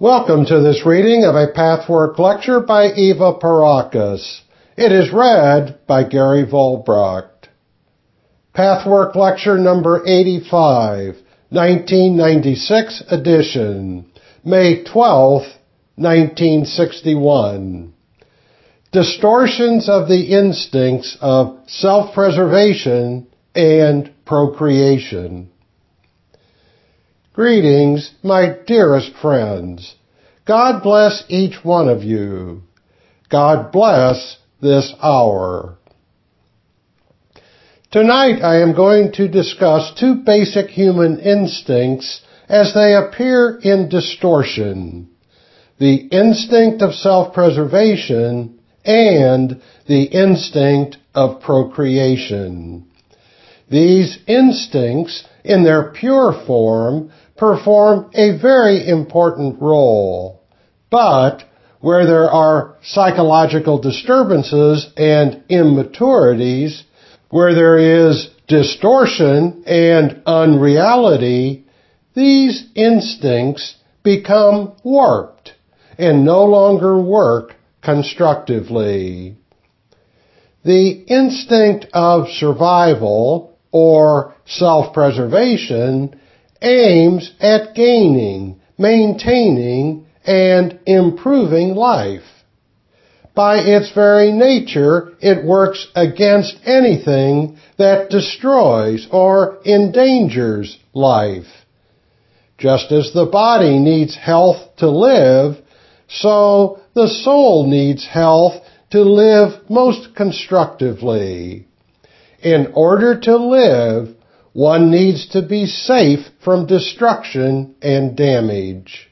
Welcome to this reading of a Pathwork lecture by Eva Pierrakos. It is read by Gary Volbracht. Pathwork lecture number 85, 1996 edition, May 12, 1961. Distortions of the instincts of self-preservation and procreation. Greetings, my dearest friends. God bless each one of you. God bless this hour. Tonight I am going to discuss two basic human instincts as they appear in distortion. The instinct of self-preservation and the instinct of procreation. These instincts, in their pure form, perform a very important role. But where there are psychological disturbances and immaturities, where there is distortion and unreality, these instincts become warped and no longer work constructively. The instinct of survival or self-preservation aims at gaining, maintaining, and improving life. By its very nature, it works against anything that destroys or endangers life. Just as the body needs health to live, so the soul needs health to live most constructively. In order to live, one needs to be safe from destruction and damage.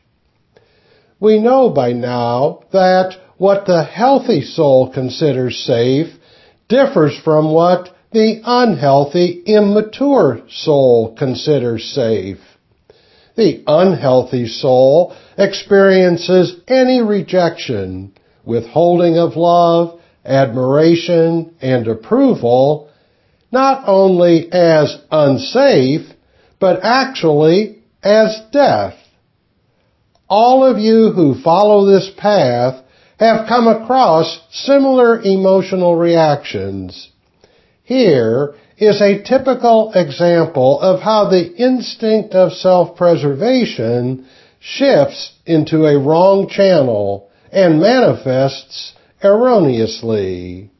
We know by now that what the healthy soul considers safe differs from what the unhealthy, immature soul considers safe. The unhealthy soul experiences any rejection, withholding of love, admiration, and approval, not only as unsafe, but actually as death. All of you who follow this path have come across similar emotional reactions. Here is a typical example of how the instinct of self-preservation shifts into a wrong channel and manifests erroneously.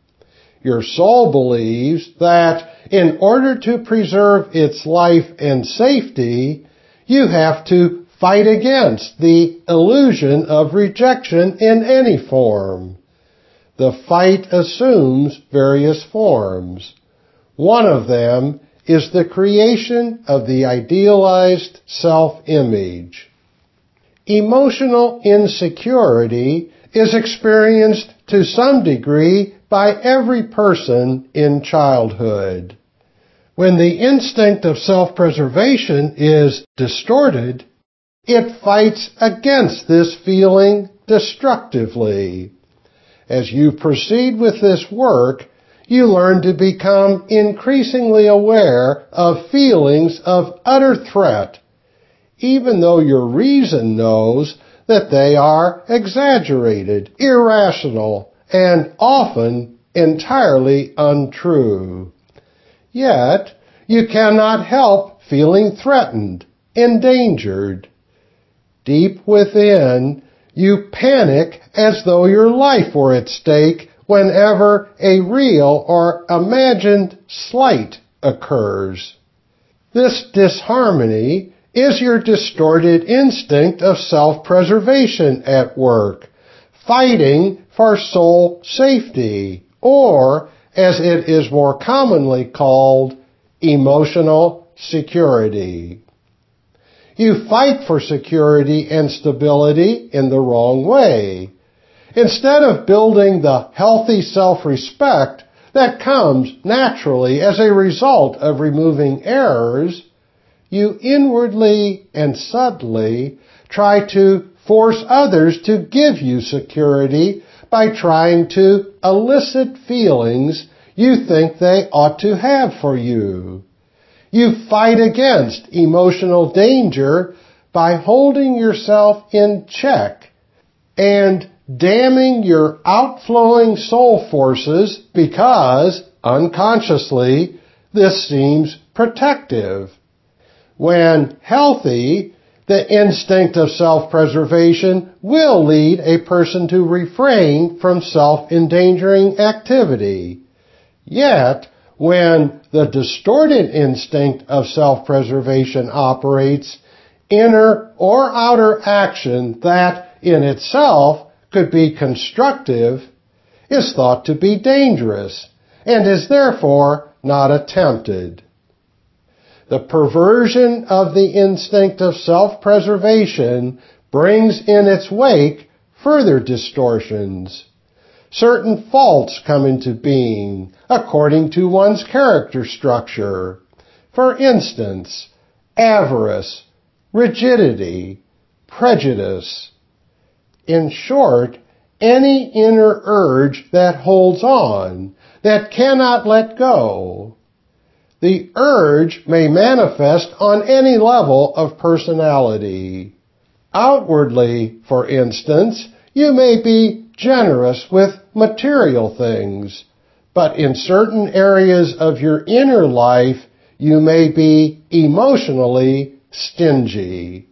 Your soul believes that in order to preserve its life and safety, you have to fight against the illusion of rejection in any form. The fight assumes various forms. One of them is the creation of the idealized self-image. Emotional insecurity is experienced to some degree by every person in childhood. When the instinct of self-preservation is distorted, it fights against this feeling destructively. As you proceed with this work, you learn to become increasingly aware of feelings of utter threat, even though your reason knows that they are exaggerated, irrational, and often entirely untrue. Yet, you cannot help feeling threatened, endangered. Deep within, you panic as though your life were at stake whenever a real or imagined slight occurs. This disharmony is your distorted instinct of self-preservation at work, fighting for soul safety, or, as it is more commonly called, emotional security. You fight for security and stability in the wrong way. Instead of building the healthy self-respect that comes naturally as a result of removing errors, you inwardly and subtly try to force others to give you security by trying to elicit feelings you think they ought to have for you. You fight against emotional danger by holding yourself in check and damming your outflowing soul forces because, unconsciously, this seems protective. When healthy, the instinct of self-preservation will lead a person to refrain from self-endangering activity. Yet, when the distorted instinct of self-preservation operates, inner or outer action that in itself could be constructive is thought to be dangerous and is therefore not attempted. The perversion of the instinct of self-preservation brings in its wake further distortions. Certain faults come into being according to one's character structure. For instance, avarice, rigidity, prejudice. In short, any inner urge that holds on, that cannot let go. The urge may manifest on any level of personality. Outwardly, for instance, you may be generous with material things, but in certain areas of your inner life, you may be emotionally stingy.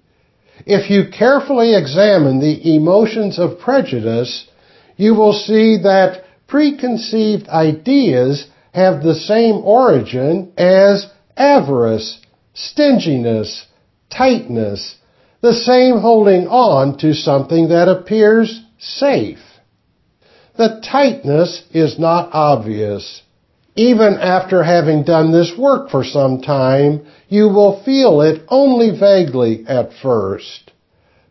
If you carefully examine the emotions of prejudice, you will see that preconceived ideas have the same origin as avarice, stinginess, tightness, the same holding on to something that appears safe. The tightness is not obvious. Even after having done this work for some time, you will feel it only vaguely at first.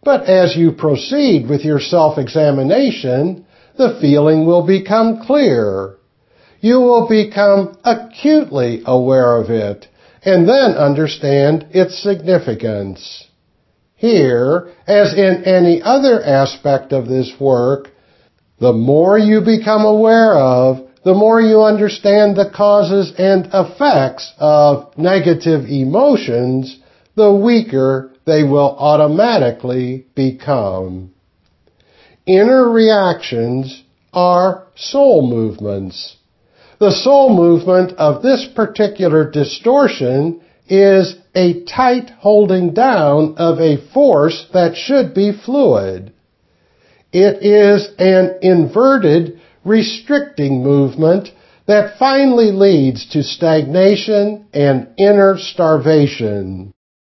But as you proceed with your self-examination, the feeling will become clear you will become acutely aware of it and then understand its significance. Here, as in any other aspect of this work, the more you become aware of, the more you understand the causes and effects of negative emotions, the weaker they will automatically become. Inner reactions are soul movements. The soul movement of this particular distortion is a tight holding down of a force that should be fluid. It is an inverted, restricting movement that finally leads to stagnation and inner starvation.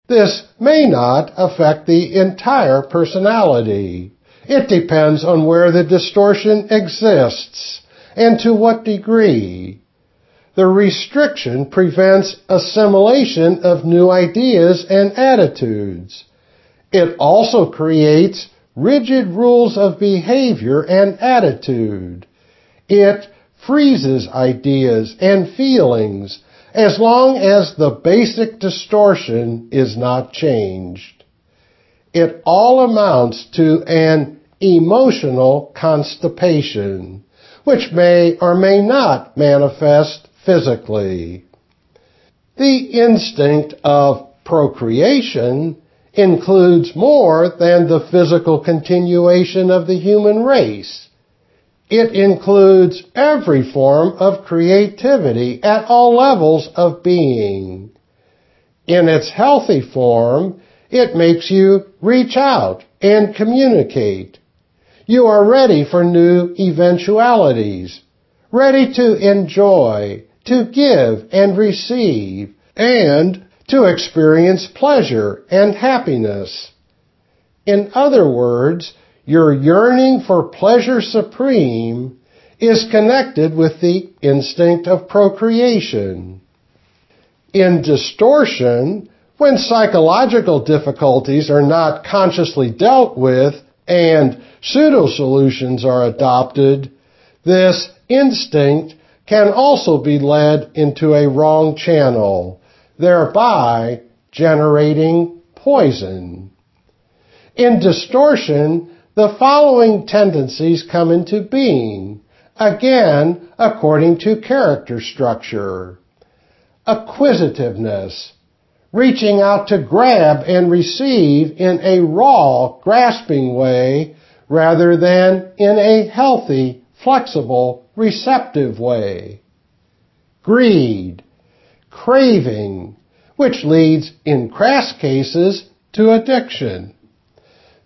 This may not affect the entire personality. It depends on where the distortion exists and to what degree. The restriction prevents assimilation of new ideas and attitudes. It also creates rigid rules of behavior and attitude. It freezes ideas and feelings as long as the basic distortion is not changed. It all amounts to an emotional constipation which may or may not manifest physically. The instinct of procreation includes more than the physical continuation of the human race. It includes every form of creativity at all levels of being. In its healthy form, it makes you reach out and communicate. You are ready for new eventualities, ready to enjoy, to give and receive, and to experience pleasure and happiness. In other words, your yearning for pleasure supreme is connected with the instinct of procreation. In distortion, when psychological difficulties are not consciously dealt with and pseudo-solutions are adopted, this instinct can also be led into a wrong channel, thereby generating poison. In distortion, the following tendencies come into being, again according to character structure. Acquisitiveness, reaching out to grab and receive in a raw, grasping way rather than in a healthy, flexible, receptive way. Greed, craving, which leads in crass cases to addiction.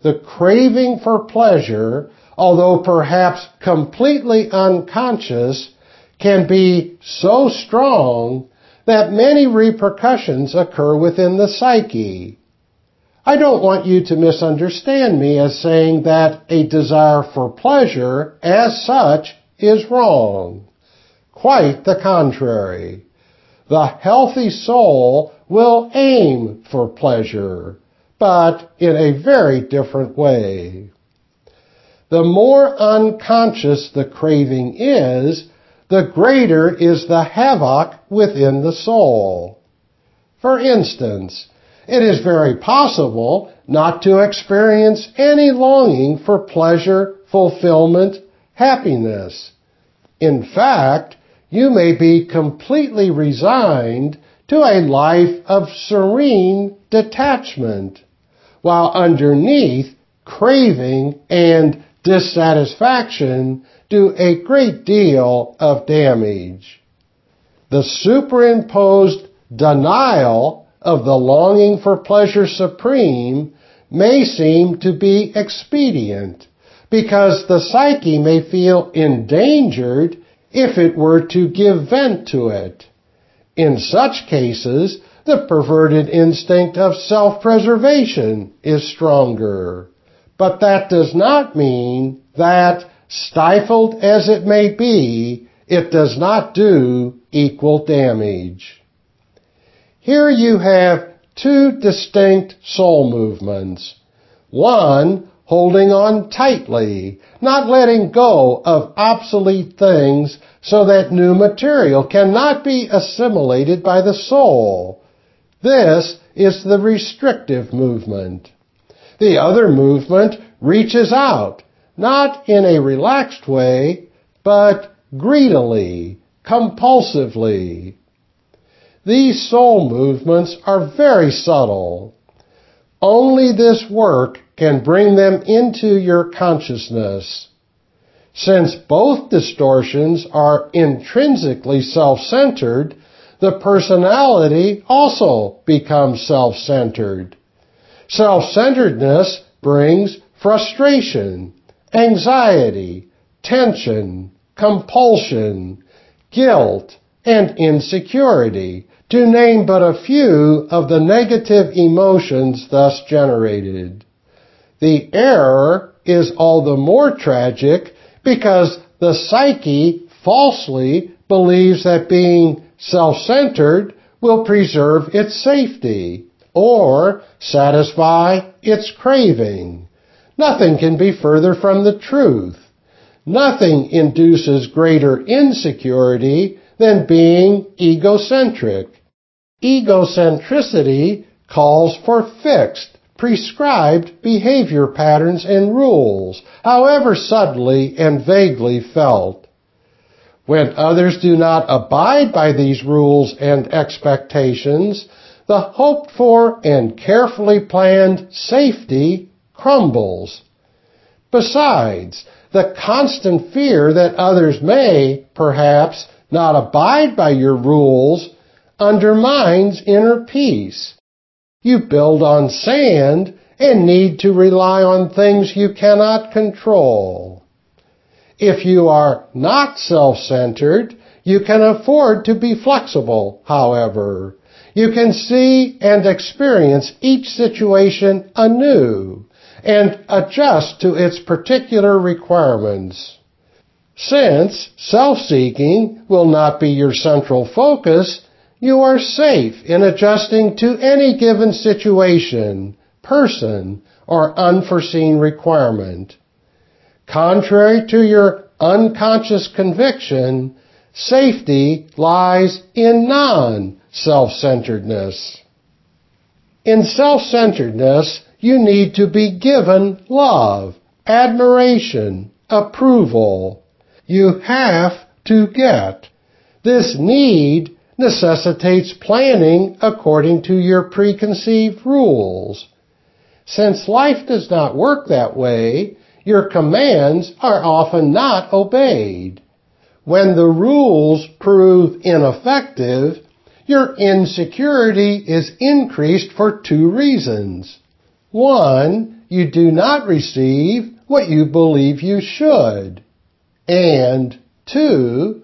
The craving for pleasure, although perhaps completely unconscious, can be so strong that many repercussions occur within the psyche. I don't want you to misunderstand me as saying that a desire for pleasure as such is wrong. Quite the contrary. The healthy soul will aim for pleasure, but in a very different way. The more unconscious the craving is, the greater is the havoc within the soul. For instance, it is very possible not to experience any longing for pleasure, fulfillment, happiness. In fact, you may be completely resigned to a life of serene detachment, while underneath craving and dissatisfaction do a great deal of damage. The superimposed denial of the longing for pleasure supreme may seem to be expedient because the psyche may feel endangered if it were to give vent to it. In such cases, the perverted instinct of self-preservation is stronger. But that does not mean that Stifled as it may be, it does not do equal damage. Here you have two distinct soul movements. One, holding on tightly, not letting go of obsolete things so that new material cannot be assimilated by the soul. This is the restrictive movement. The other movement reaches out, not in a relaxed way, but greedily, compulsively. These soul movements are very subtle. Only this work can bring them into your consciousness. Since both distortions are intrinsically self-centered, the personality also becomes self-centered. Self-centeredness brings frustration, anxiety, tension, compulsion, guilt, and insecurity, to name but a few of the negative emotions thus generated. The error is all the more tragic because the psyche falsely believes that being self-centered will preserve its safety or satisfy its craving. Nothing can be further from the truth. Nothing induces greater insecurity than being egocentric. Egocentricity calls for fixed, prescribed behavior patterns and rules, however subtly and vaguely felt. When others do not abide by these rules and expectations, the hoped for and carefully planned safety crumbles. Besides, the constant fear that others may, perhaps, not abide by your rules undermines inner peace. You build on sand and need to rely on things you cannot control. If you are not self-centered, you can afford to be flexible, however. You can see and experience each situation anew and adjust to its particular requirements. Since self-seeking will not be your central focus, you are safe in adjusting to any given situation, person, or unforeseen requirement. Contrary to your unconscious conviction, safety lies in non-self-centeredness. In self-centeredness, you need to be given love, admiration, approval. You have to get. This need necessitates planning according to your preconceived rules. Since life does not work that way, your commands are often not obeyed. When the rules prove ineffective, your insecurity is increased for two reasons. One, you do not receive what you believe you should. And two,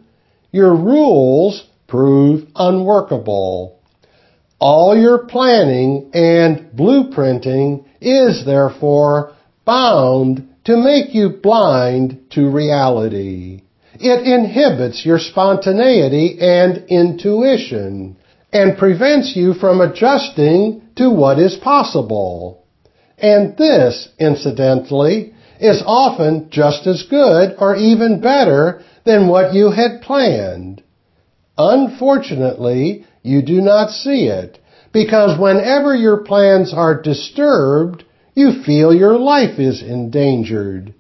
your rules prove unworkable. All your planning and blueprinting is therefore bound to make you blind to reality. It inhibits your spontaneity and intuition and prevents you from adjusting to what is possible. And this, incidentally, is often just as good or even better than what you had planned. Unfortunately, you do not see it because whenever your plans are disturbed, you feel your life is endangered.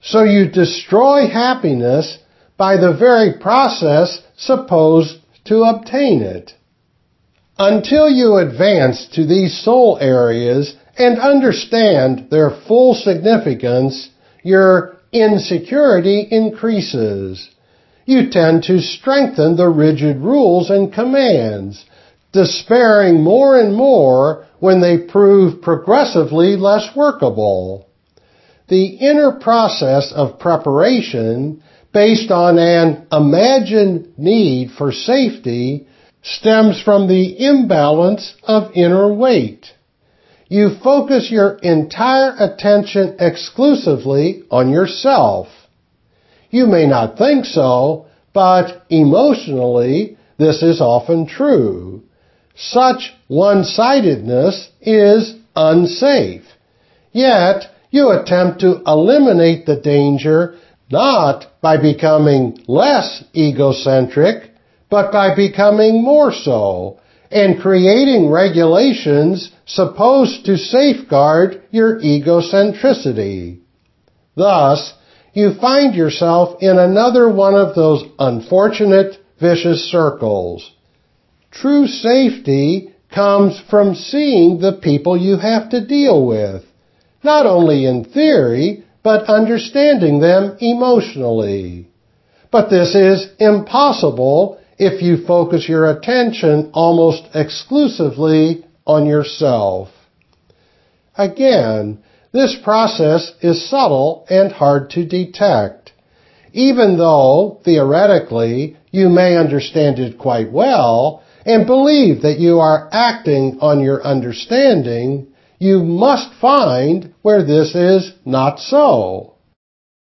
So you destroy happiness by the very process supposed to obtain it. Until you advance to these soul areas and understand their full significance, your insecurity increases. You tend to strengthen the rigid rules and commands, despairing more and more when they prove progressively less workable. The inner process of preparation based on an imagined need for safety stems from the imbalance of inner weight. You focus your entire attention exclusively on yourself. You may not think so, but emotionally, this is often true. Such one-sidedness is unsafe. Yet, you attempt to eliminate the danger not by becoming less egocentric, but by becoming more so and creating regulations supposed to safeguard your egocentricity. Thus, you find yourself in another one of those unfortunate vicious circles. True safety comes from seeing the people you have to deal with, not only in theory, but understanding them emotionally. But this is impossible if you focus your attention almost exclusively on yourself. Again, this process is subtle and hard to detect. Even though, theoretically, you may understand it quite well and believe that you are acting on your understanding, you must find where this is not so.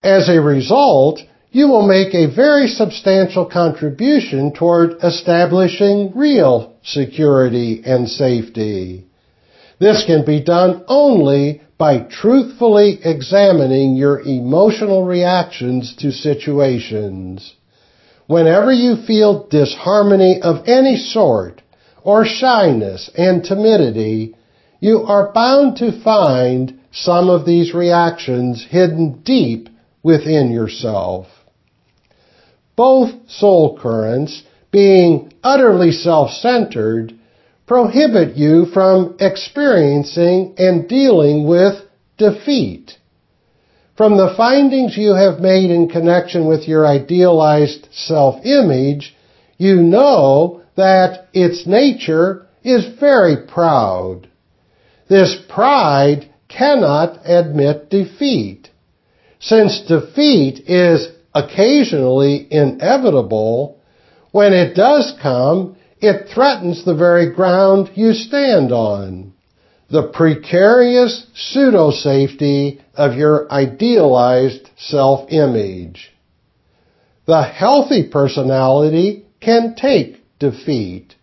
As a result, you will make a very substantial contribution toward establishing real security and safety. This can be done only by truthfully examining your emotional reactions to situations. Whenever you feel disharmony of any sort, or shyness and timidity, you are bound to find some of these reactions hidden deep within yourself. Both soul currents, being utterly self-centered, prohibit you from experiencing and dealing with defeat. From the findings you have made in connection with your idealized self-image, you know that its nature is very proud. This pride cannot admit defeat. Since defeat is occasionally inevitable, when it does come, it threatens the very ground you stand on. The precarious pseudo-safety of your idealized self-image. The healthy personality can take defeat.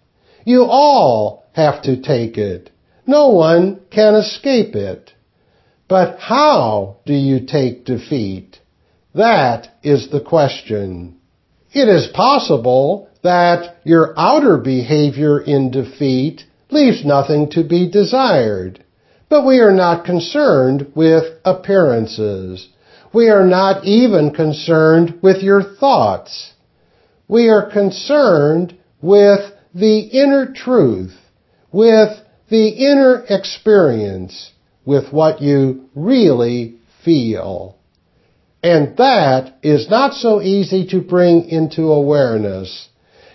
You all have to take it. No one can escape it. But how do you take defeat? That is the question. It is possible that your outer behavior in defeat leaves nothing to be desired. But we are not concerned with appearances. We are not even concerned with your thoughts. We are concerned with the inner truth, with the inner experience, with what you really feel. And that is not so easy to bring into awareness.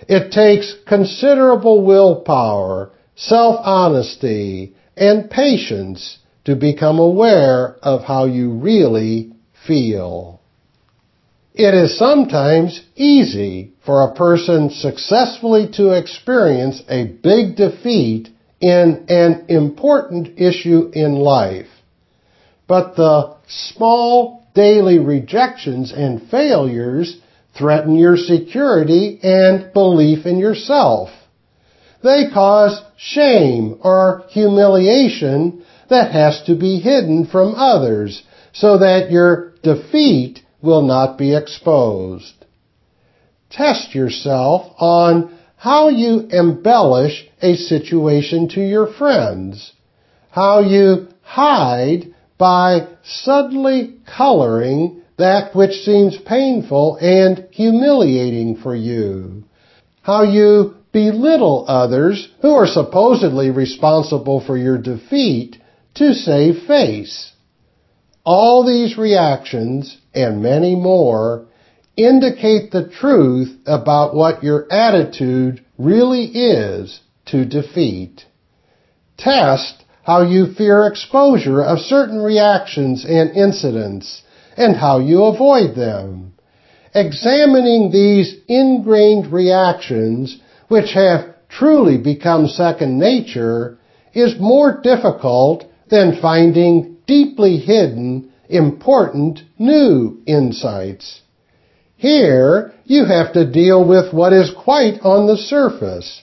It takes considerable willpower, self-honesty, and patience to become aware of how you really feel. It is sometimes easy for a person successfully to experience a big defeat in an important issue in life. But the small daily rejections and failures threaten your security and belief in yourself. They cause shame or humiliation that has to be hidden from others so that your defeat will not be exposed. Test yourself on how you embellish a situation to your friends, how you hide by subtly coloring that which seems painful and humiliating for you, how you belittle others who are supposedly responsible for your defeat to save face. All these reactions and many more indicate the truth about what your attitude really is to defeat. Test how you fear exposure of certain reactions and incidents and how you avoid them. Examining these ingrained reactions, which have truly become second nature, is more difficult than finding deeply hidden, important, new insights. Here, you have to deal with what is quite on the surface,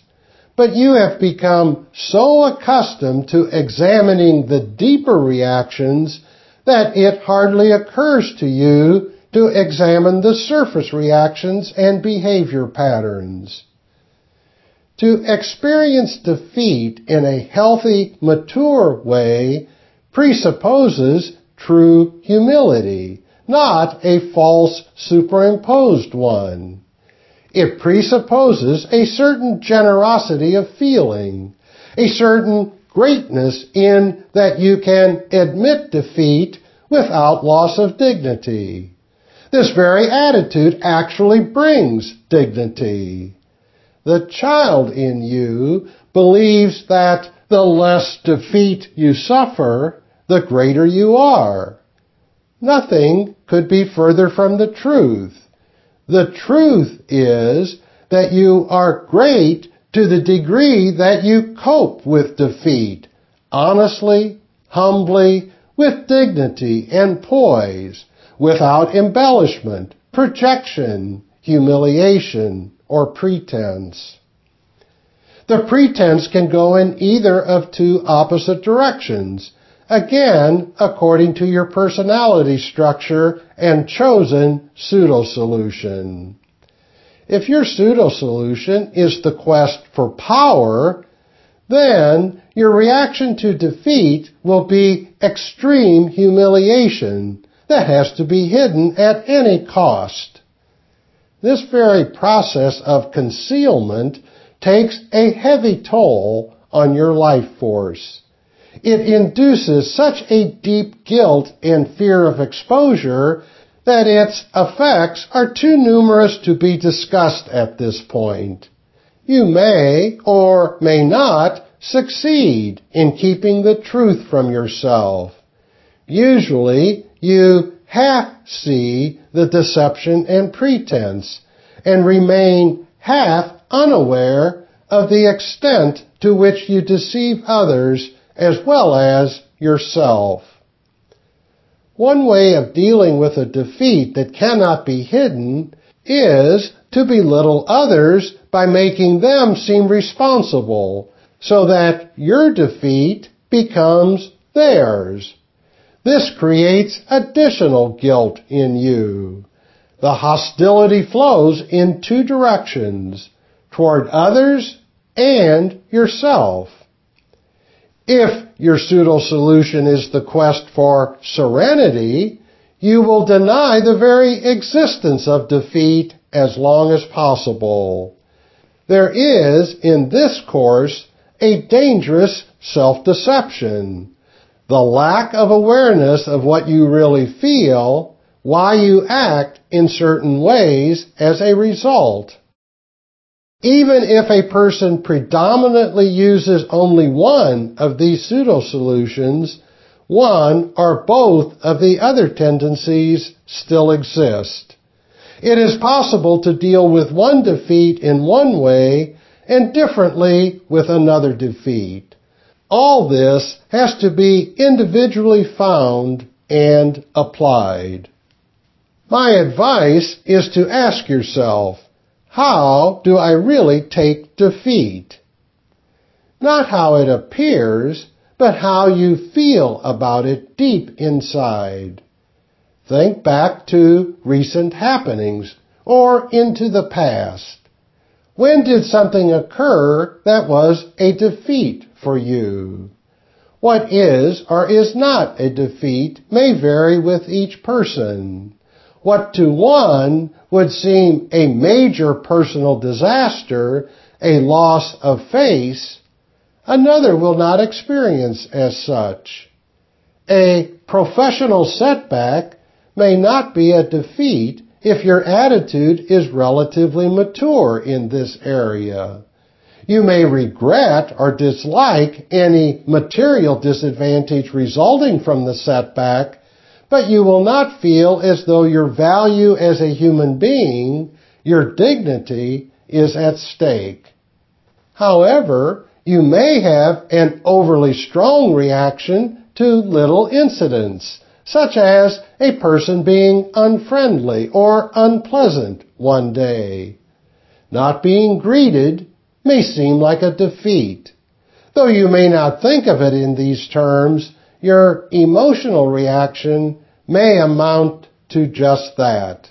but you have become so accustomed to examining the deeper reactions that it hardly occurs to you to examine the surface reactions and behavior patterns. To experience defeat in a healthy, mature way presupposes true humility, not a false superimposed one. It presupposes a certain generosity of feeling, a certain greatness in that you can admit defeat without loss of dignity. This very attitude actually brings dignity. The child in you believes that the less defeat you suffer, the greater you are. Nothing could be further from the truth. The truth is that you are great to the degree that you cope with defeat honestly, humbly, with dignity and poise, without embellishment, projection, humiliation, or pretense. The pretense can go in either of two opposite directions, again according to your personality structure and chosen pseudo-solution. If your pseudo-solution is the quest for power, then your reaction to defeat will be extreme humiliation that has to be hidden at any cost. This very process of concealment takes a heavy toll on your life force. It induces such a deep guilt and fear of exposure that its effects are too numerous to be discussed at this point. You may or may not succeed in keeping the truth from yourself. Usually you half see the deception and pretense and remain half unaware of the extent to which you deceive others as well as yourself. One way of dealing with a defeat that cannot be hidden is to belittle others by making them seem responsible so that your defeat becomes theirs. This creates additional guilt in you. The hostility flows in two directions, toward others and yourself. If your pseudo-solution is the quest for serenity, you will deny the very existence of defeat as long as possible. There is, in this course, a dangerous self-deception. The lack of awareness of what you really feel, why you act in certain ways as a result. Even if a person predominantly uses only one of these pseudo-solutions, one or both of the other tendencies still exist. It is possible to deal with one defeat in one way and differently with another defeat. All this has to be individually found and applied. My advice is to ask yourself, how do I really take defeat? Not how it appears, but how you feel about it deep inside. Think back to recent happenings or into the past. When did something occur that was a defeat for you? What is or is not a defeat may vary with each person. What to one would seem a major personal disaster, a loss of face, another will not experience as such. A professional setback may not be a defeat if your attitude is relatively mature in this area. You may regret or dislike any material disadvantage resulting from the setback, but you will not feel as though your value as a human being, your dignity, is at stake. However, you may have an overly strong reaction to little incidents, such as a person being unfriendly or unpleasant one day. Not being greeted may seem like a defeat. Though you may not think of it in these terms, your emotional reaction may amount to just that.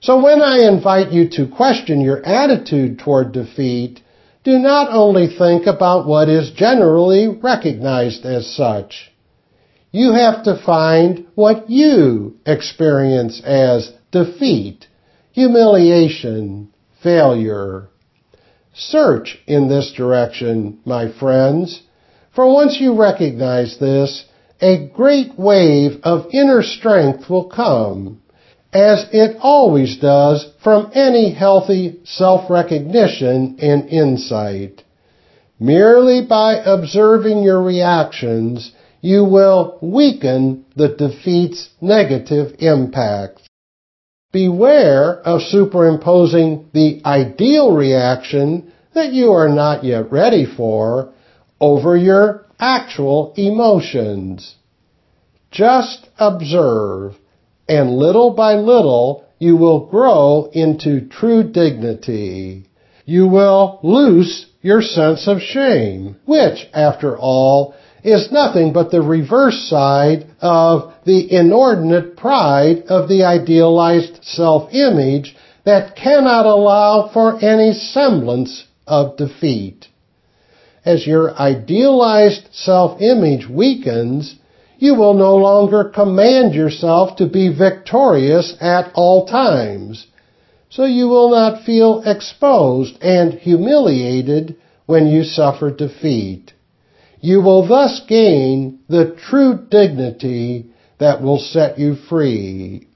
So when I invite you to question your attitude toward defeat, do not only think about what is generally recognized as such. You have to find what you experience as defeat, humiliation, failure. Search in this direction, my friends, for once you recognize this, a great wave of inner strength will come, as it always does from any healthy self-recognition and insight. Merely by observing your reactions, you will weaken the defeat's negative impact. Beware of superimposing the ideal reaction that you are not yet ready for over your actual emotions. Just observe, and little by little you will grow into true dignity. You will loose your sense of shame, which, after all, is nothing but the reverse side of the inordinate pride of the idealized self-image that cannot allow for any semblance of defeat. As your idealized self-image weakens, you will no longer command yourself to be victorious at all times. So you will not feel exposed and humiliated when you suffer defeat. You will thus gain the true dignity that will set you free.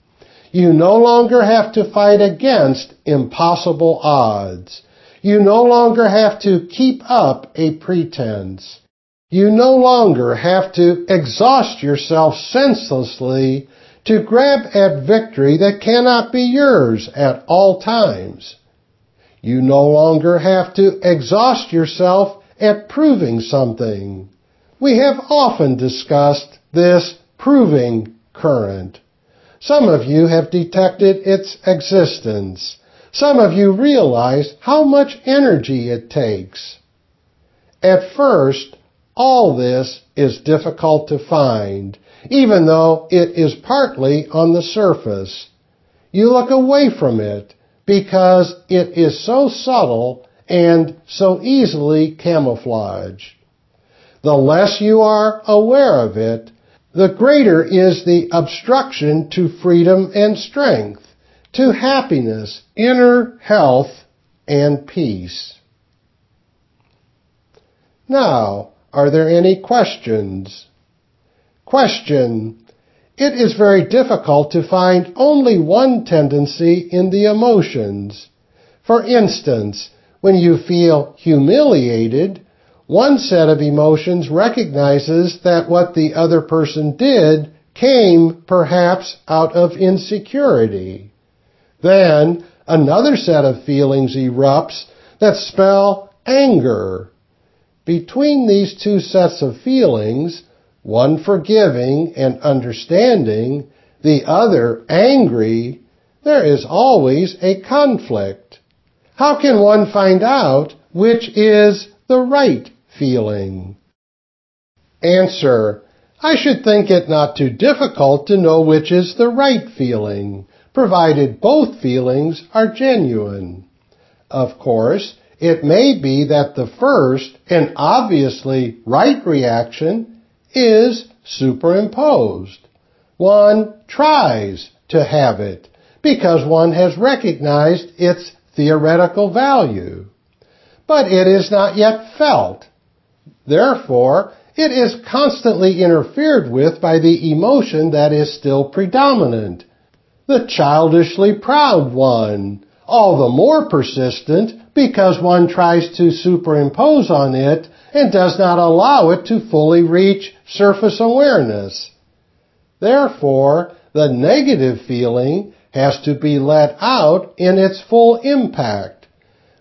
You no longer have to fight against impossible odds. You no longer have to keep up a pretense. You no longer have to exhaust yourself senselessly to grab at victory that cannot be yours at all times. You no longer have to exhaust yourself at proving something. We have often discussed this proving current. Some of you have detected its existence. Some of you realize how much energy it takes. At first, all this is difficult to find, even though it is partly on the surface. You look away from it because it is so subtle and so easily camouflaged. The less you are aware of it, the greater is the obstruction to freedom and strength, to happiness, inner health, and peace. Now, are there any questions? Question. It is very difficult to find only one tendency in the emotions. For instance, when you feel humiliated, one set of emotions recognizes that what the other person did came perhaps out of insecurity. Then another set of feelings erupts that spell anger. Between these two sets of feelings, one forgiving and understanding, the other angry, there is always a conflict. How can one find out which is the right feeling? Answer. I should think it not too difficult to know which is the right feeling, provided both feelings are genuine. Of course, it may be that the first and obviously right reaction is superimposed. One tries to have it because one has recognized its theoretical value. But it is not yet felt Therefore, it is constantly interfered with by the emotion that is still predominant. The childishly proud one, all the more persistent because one tries to superimpose on it and does not allow it to fully reach surface awareness. Therefore, the negative feeling has to be let out in its full impact.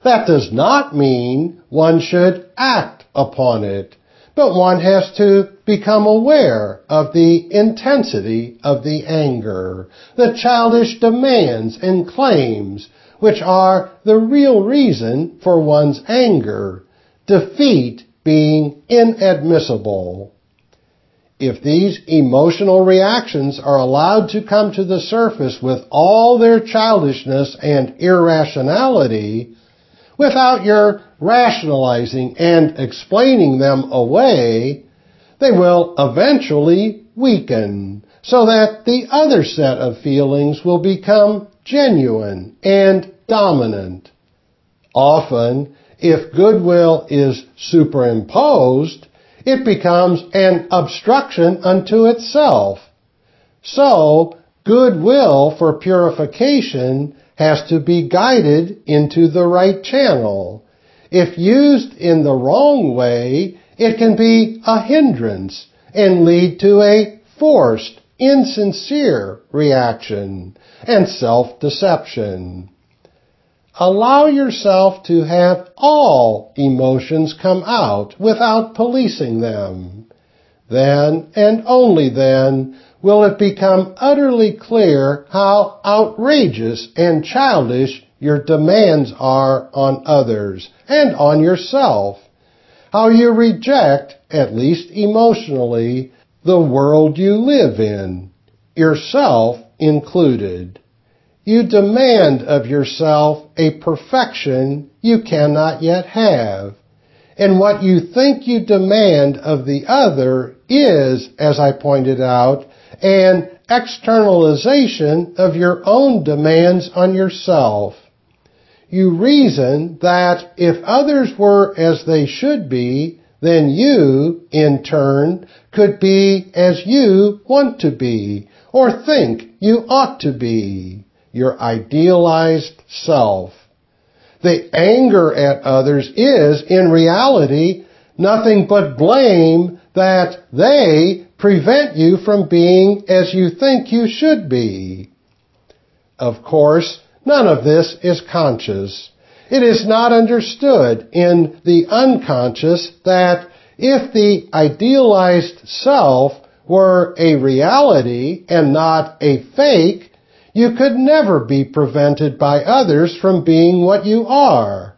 That does not mean one should act upon it, but one has to become aware of the intensity of the anger, the childish demands and claims, which are the real reason for one's anger, defeat being inadmissible. If these emotional reactions are allowed to come to the surface with all their childishness and irrationality, without your rationalizing and explaining them away, they will eventually weaken so that the other set of feelings will become genuine and dominant. Often, if goodwill is superimposed, it becomes an obstruction unto itself. So, goodwill for purification has to be guided into the right channel. If used in the wrong way, it can be a hindrance and lead to a forced, insincere reaction and self-deception. Allow yourself to have all emotions come out without policing them. Then, and only then, will it become utterly clear how outrageous and childish your demands are on others and on yourself. How you reject, at least emotionally, the world you live in, yourself included. You demand of yourself a perfection you cannot yet have. And what you think you demand of the other is, as I pointed out, and externalization of your own demands on yourself. You reason that if others were as they should be, then you, in turn, could be as you want to be, or think you ought to be, your idealized self. The anger at others is, in reality, nothing but blame that they prevent you from being as you think you should be. Of course, none of this is conscious. It is not understood in the unconscious that if the idealized self were a reality and not a fake, you could never be prevented by others from being what you are.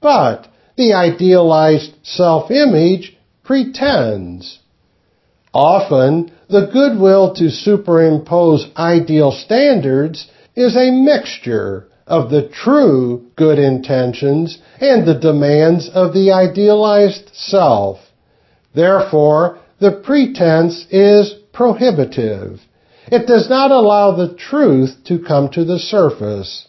But the idealized self-image pretends. Often, the goodwill to superimpose ideal standards is a mixture of the true good intentions and the demands of the idealized self. Therefore, the pretense is prohibitive. It does not allow the truth to come to the surface.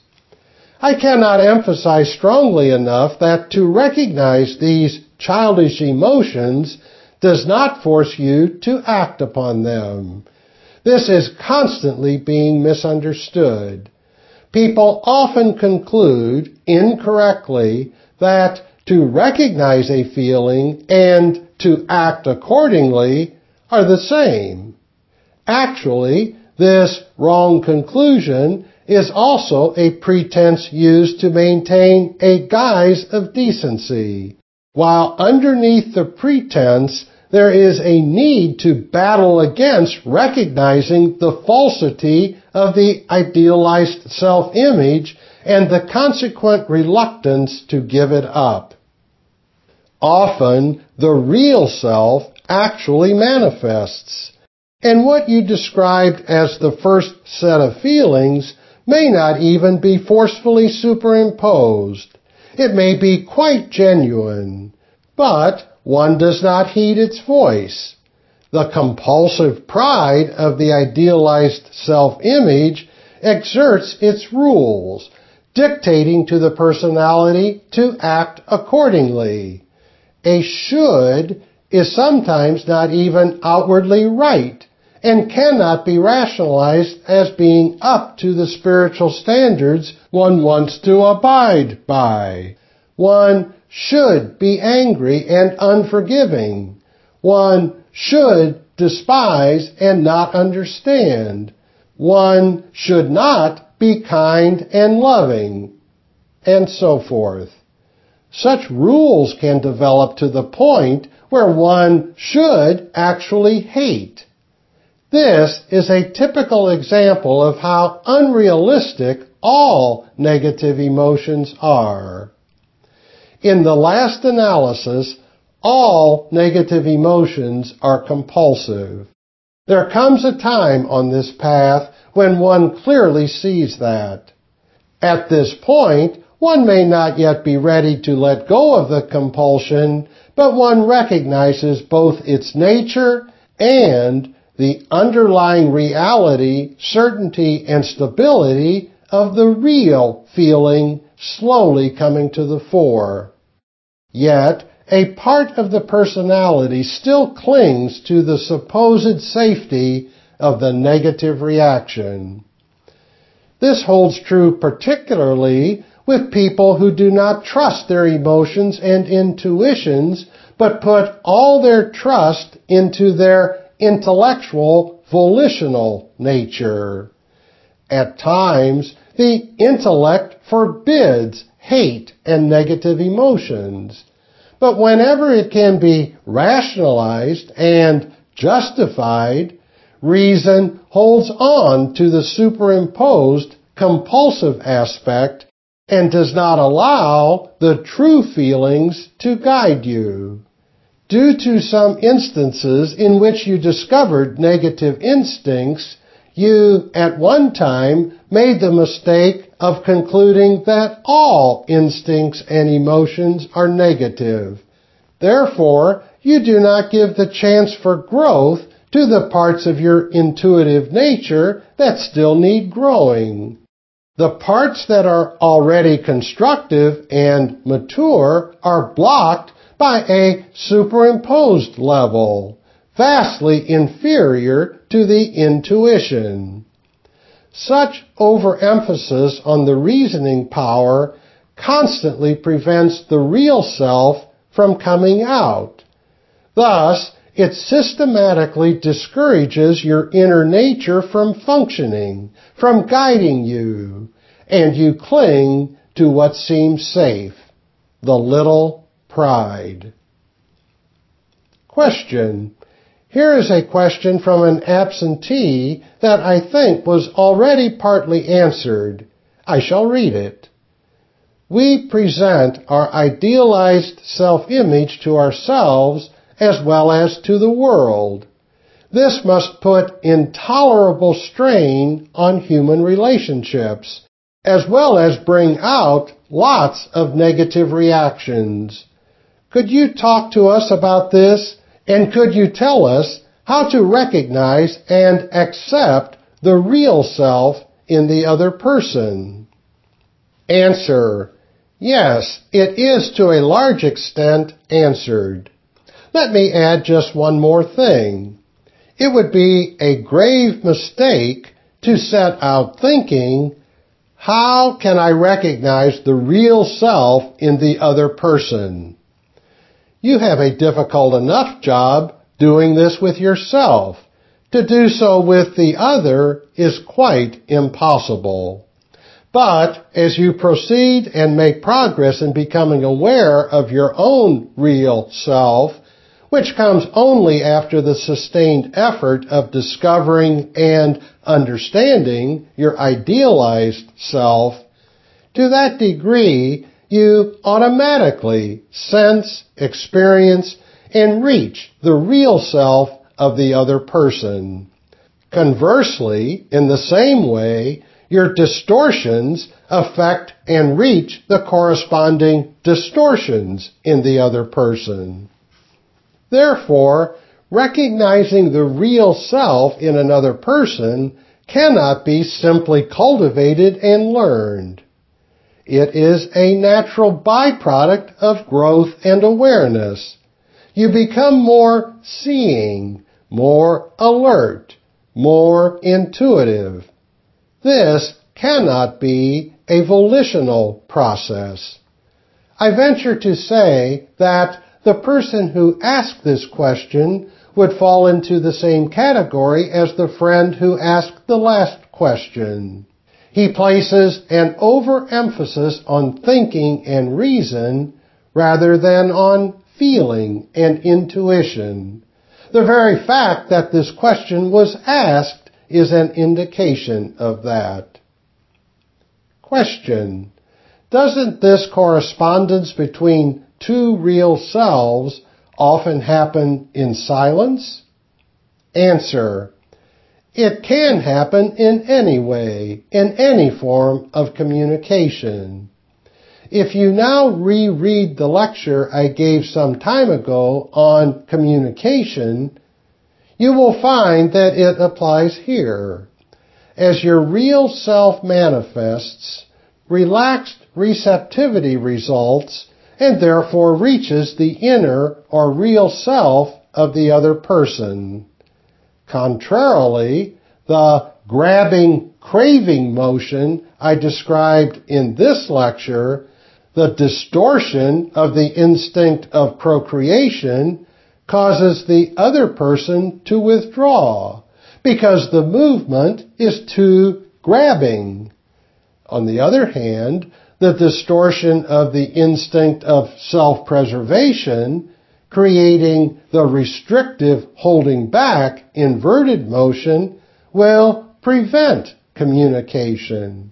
I cannot emphasize strongly enough that to recognize these childish emotions does not force you to act upon them. This is constantly being misunderstood. People often conclude incorrectly that to recognize a feeling and to act accordingly are the same. Actually, this wrong conclusion is also a pretense used to maintain a guise of decency. While underneath the pretense, there is a need to battle against recognizing the falsity of the idealized self-image and the consequent reluctance to give it up. Often, the real self actually manifests. And what you described as the first set of feelings may not even be forcefully superimposed. It may be quite genuine, but one does not heed its voice. The compulsive pride of the idealized self-image exerts its rules, dictating to the personality to act accordingly. A should is sometimes not even outwardly right and cannot be rationalized as being up to the spiritual standards one wants to abide by. One should be angry and unforgiving. One should despise and not understand. One should not be kind and loving, and so forth. Such rules can develop to the point where one should actually hate. This is a typical example of how unrealistic all negative emotions are. In the last analysis, all negative emotions are compulsive. There comes a time on this path when one clearly sees that. At this point, one may not yet be ready to let go of the compulsion, but one recognizes both its nature and the underlying reality, certainty, and stability of the real feeling slowly coming to the fore. Yet, a part of the personality still clings to the supposed safety of the negative reaction. This holds true particularly with people who do not trust their emotions and intuitions, but put all their trust into their intellectual, volitional nature. At times, the intellect forbids hate and negative emotions. But whenever it can be rationalized and justified, reason holds on to the superimposed compulsive aspect and does not allow the true feelings to guide you. Due to some instances in which you discovered negative instincts, you at one time made the mistake of concluding that all instincts and emotions are negative. Therefore, you do not give the chance for growth to the parts of your intuitive nature that still need growing. The parts that are already constructive and mature are blocked by a superimposed level, vastly inferior to the intuition. Such overemphasis on the reasoning power constantly prevents the real self from coming out. Thus, it systematically discourages your inner nature from functioning, from guiding you, and you cling to what seems safe, the little pride. Question. Here is a question from an absentee that I think was already partly answered. I shall read it. We present our idealized self-image to ourselves as well as to the world. This must put intolerable strain on human relationships, as well as bring out lots of negative reactions. Could you talk to us about this? And could you tell us how to recognize and accept the real self in the other person? Answer. Yes, it is to a large extent answered. Let me add just one more thing. It would be a grave mistake to set out thinking, how can I recognize the real self in the other person? You have a difficult enough job doing this with yourself. To do so with the other is quite impossible. But as you proceed and make progress in becoming aware of your own real self, which comes only after the sustained effort of discovering and understanding your idealized self, to that degree, you automatically sense, experience, and reach the real self of the other person. Conversely, in the same way, your distortions affect and reach the corresponding distortions in the other person. Therefore, recognizing the real self in another person cannot be simply cultivated and learned. It is a natural byproduct of growth and awareness. You become more seeing, more alert, more intuitive. This cannot be a volitional process. I venture to say that the person who asked this question would fall into the same category as the friend who asked the last question. He places an overemphasis on thinking and reason rather than on feeling and intuition. The very fact that this question was asked is an indication of that. Question. Doesn't this correspondence between two real selves often happen in silence? Answer. It can happen in any way, in any form of communication. If you now reread the lecture I gave some time ago on communication, you will find that it applies here. As your real self manifests, relaxed receptivity results and therefore reaches the inner or real self of the other person. Contrarily, the grabbing, craving motion I described in this lecture, the distortion of the instinct of procreation, causes the other person to withdraw because the movement is too grabbing. On the other hand, the distortion of the instinct of self-preservation, creating the restrictive holding back inverted motion, will prevent communication.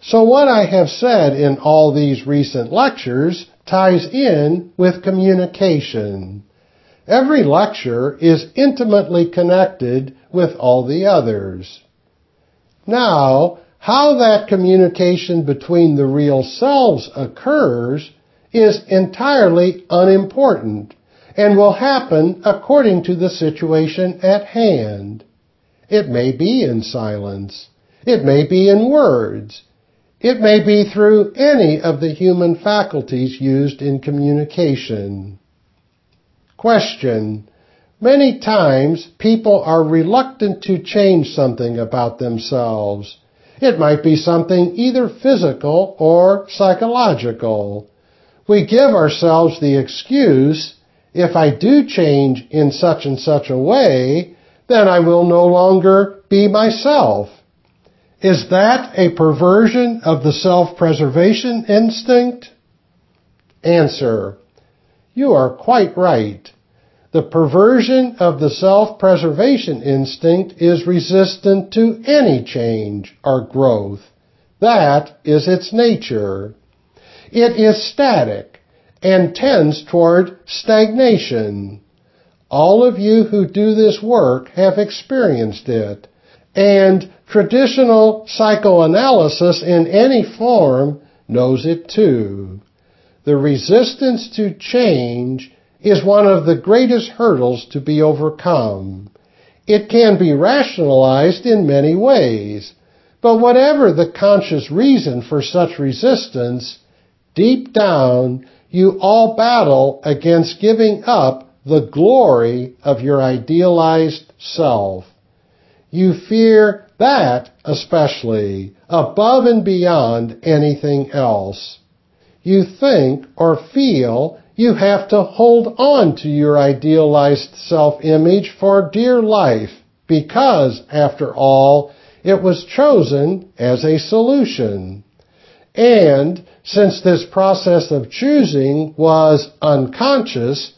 So what I have said in all these recent lectures ties in with communication. Every lecture is intimately connected with all the others. Now, how that communication between the real selves occurs is entirely unimportant and will happen according to the situation at hand. It may be in silence. It may be in words. It may be through any of the human faculties used in communication. Question. Many times people are reluctant to change something about themselves. It might be something either physical or psychological. We give ourselves the excuse, if I do change in such and such a way, then I will no longer be myself. Is that a perversion of the self-preservation instinct? Answer. You are quite right. The perversion of the self-preservation instinct is resistant to any change or growth. That is its nature. It is static and tends toward stagnation. All of you who do this work have experienced it, and traditional psychoanalysis in any form knows it too. The resistance to change is one of the greatest hurdles to be overcome. It can be rationalized in many ways, But whatever the conscious reason for such resistance, deep down, you all battle against giving up the glory of your idealized self. You fear that especially above and beyond anything else. You think or feel you have to hold on to your idealized self-image for dear life because, after all, it was chosen as a solution. And since this process of choosing was unconscious,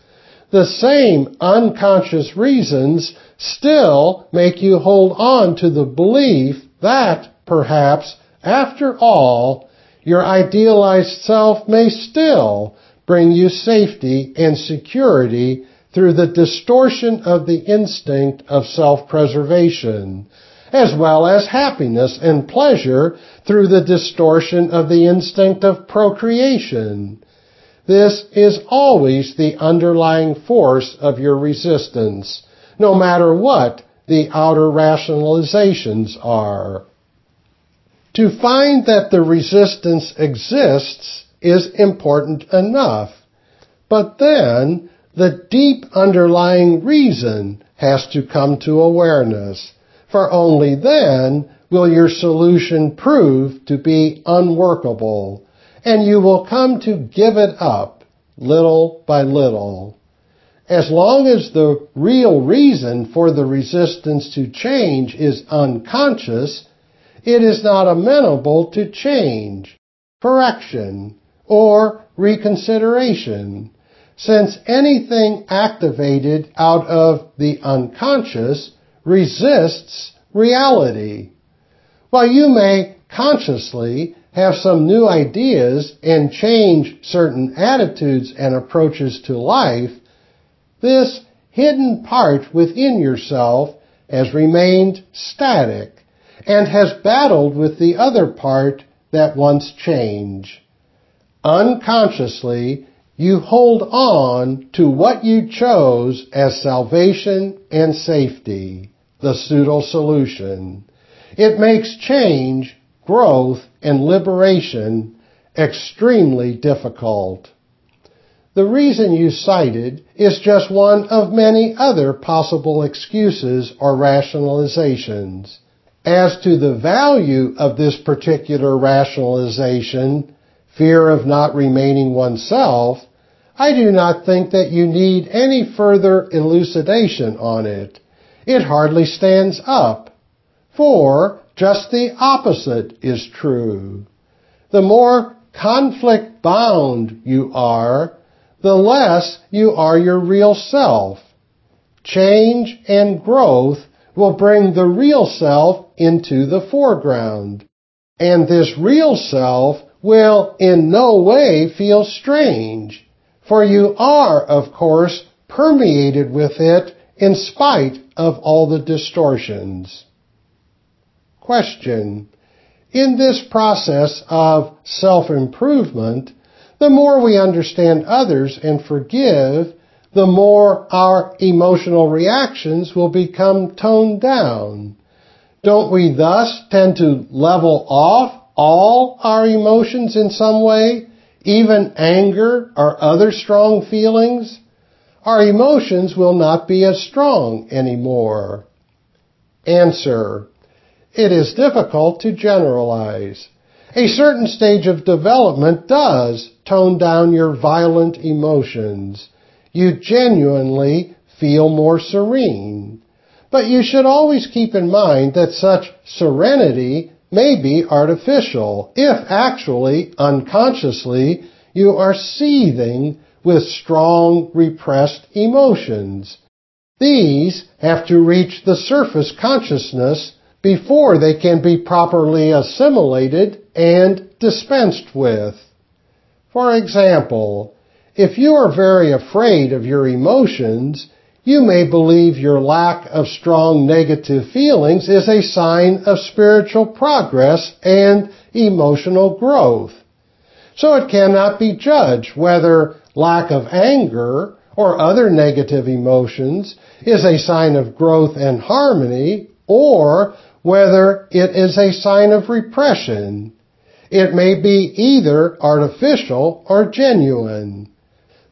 the same unconscious reasons still make you hold on to the belief that, perhaps, after all, your idealized self may still bring you safety and security through the distortion of the instinct of self-preservation, as well as happiness and pleasure through the distortion of the instinct of procreation. This is always the underlying force of your resistance, no matter what the outer rationalizations are. To find that the resistance exists is important enough. But then the deep underlying reason has to come to awareness, for only then will your solution prove to be unworkable, and you will come to give it up little by little. As long as the real reason for the resistance to change is unconscious, it is not amenable to change, correction, or reconsideration, since anything activated out of the unconscious resists reality. While you may consciously have some new ideas and change certain attitudes and approaches to life, this hidden part within yourself has remained static and has battled with the other part that wants change. unconsciously, you hold on to what you chose as salvation and safety, the pseudo solution. It makes change, growth, and liberation extremely difficult. The reason you cited is just one of many other possible excuses or rationalizations. As to the value of this particular rationalization, fear of not remaining oneself, I do not think that you need any further elucidation on it. It hardly stands up. For just the opposite is true. The more conflict bound you are, the less you are your real self. Change and growth will bring the real self into the foreground. And this real self will in no way feel strange, for you are, of course, permeated with it in spite of all the distortions. Question. In this process of self-improvement, the more we understand others and forgive, the more our emotional reactions will become toned down. Don't we thus tend to level off all our emotions in some way, even anger or other strong feelings, our emotions will not be as strong anymore. Answer. It is difficult to generalize. A certain stage of development does tone down your violent emotions. You genuinely feel more serene. But you should always keep in mind that such serenity may be artificial if actually, unconsciously, you are seething with strong repressed emotions. These have to reach the surface consciousness before they can be properly assimilated and dispensed with. For example, if you are very afraid of your emotions, you may believe your lack of strong negative feelings is a sign of spiritual progress and emotional growth. So it cannot be judged whether lack of anger or other negative emotions is a sign of growth and harmony or whether it is a sign of repression. It may be either artificial or genuine.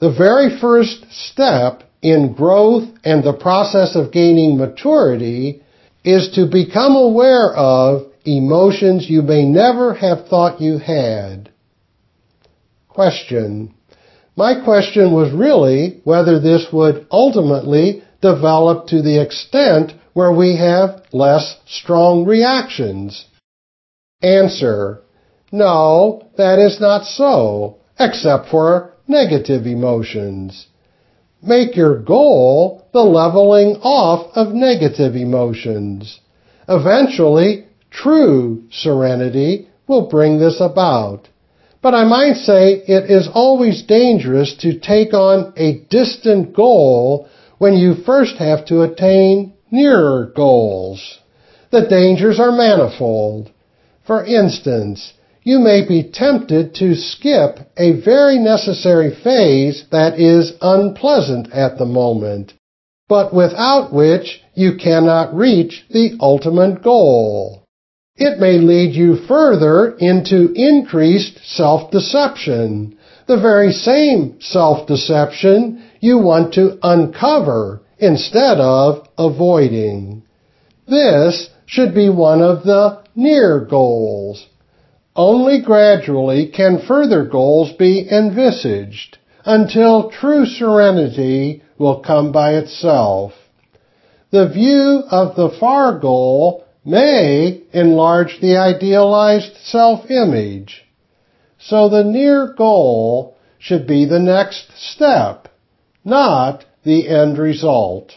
The very first step in growth and the process of gaining maturity is to become aware of emotions you may never have thought you had. Question. My question was really whether this would ultimately develop to the extent where we have less strong reactions. Answer. No, that is not so, except for negative emotions. Make your goal the leveling off of negative emotions. Eventually, true serenity will bring this about. But I might say it is always dangerous to take on a distant goal when you first have to attain nearer goals. The dangers are manifold. For instance, you may be tempted to skip a very necessary phase that is unpleasant at the moment, but without which you cannot reach the ultimate goal. It may lead you further into increased self-deception, the very same self-deception you want to uncover instead of avoiding. This should be one of the near goals. Only gradually can further goals be envisaged until true serenity will come by itself. The view of the far goal may enlarge the idealized self-image. So the near goal should be the next step, not the end result.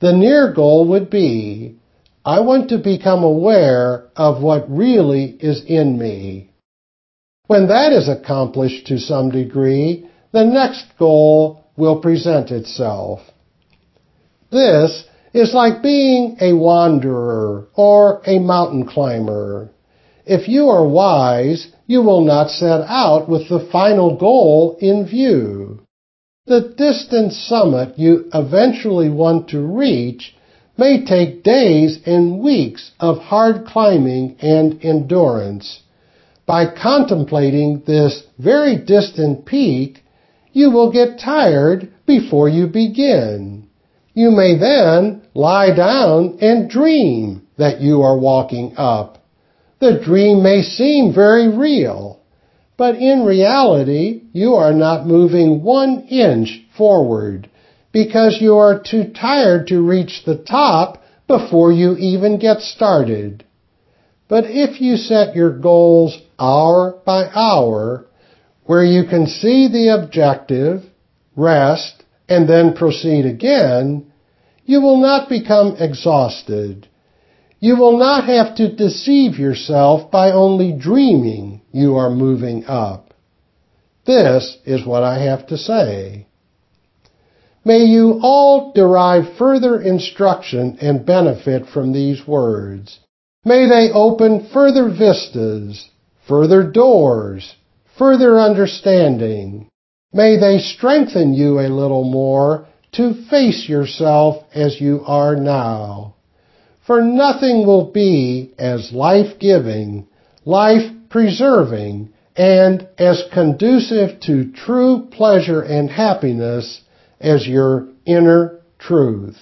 The near goal would be, I want to become aware of what really is in me. When that is accomplished to some degree, the next goal will present itself. This is like being a wanderer or a mountain climber. If you are wise, you will not set out with the final goal in view. The distant summit you eventually want to reach may take days and weeks of hard climbing and endurance. By contemplating this very distant peak, you will get tired before you begin. You may then lie down and dream that you are walking up. The dream may seem very real, but in reality, you are not moving one inch forward because you are too tired to reach the top before you even get started. But if you set your goals hour by hour, where you can see the objective, rest, and then proceed again, you will not become exhausted. You will not have to deceive yourself by only dreaming you are moving up. This is what I have to say. May you all derive further instruction and benefit from these words. May they open further vistas, further doors, further understanding. May they strengthen you a little more to face yourself as you are now. For nothing will be as life-giving, life-preserving, and as conducive to true pleasure and happiness as your inner truth.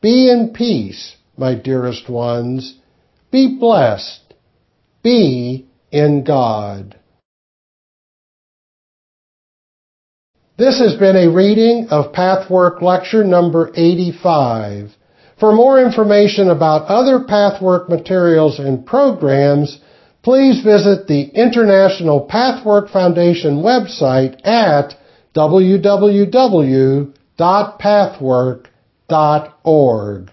Be in peace, my dearest ones. Be blessed. Be in God. This has been a reading of Pathwork Lecture number 85. For more information about other Pathwork materials and programs, please visit the International Pathwork Foundation website at www.pathwork.org.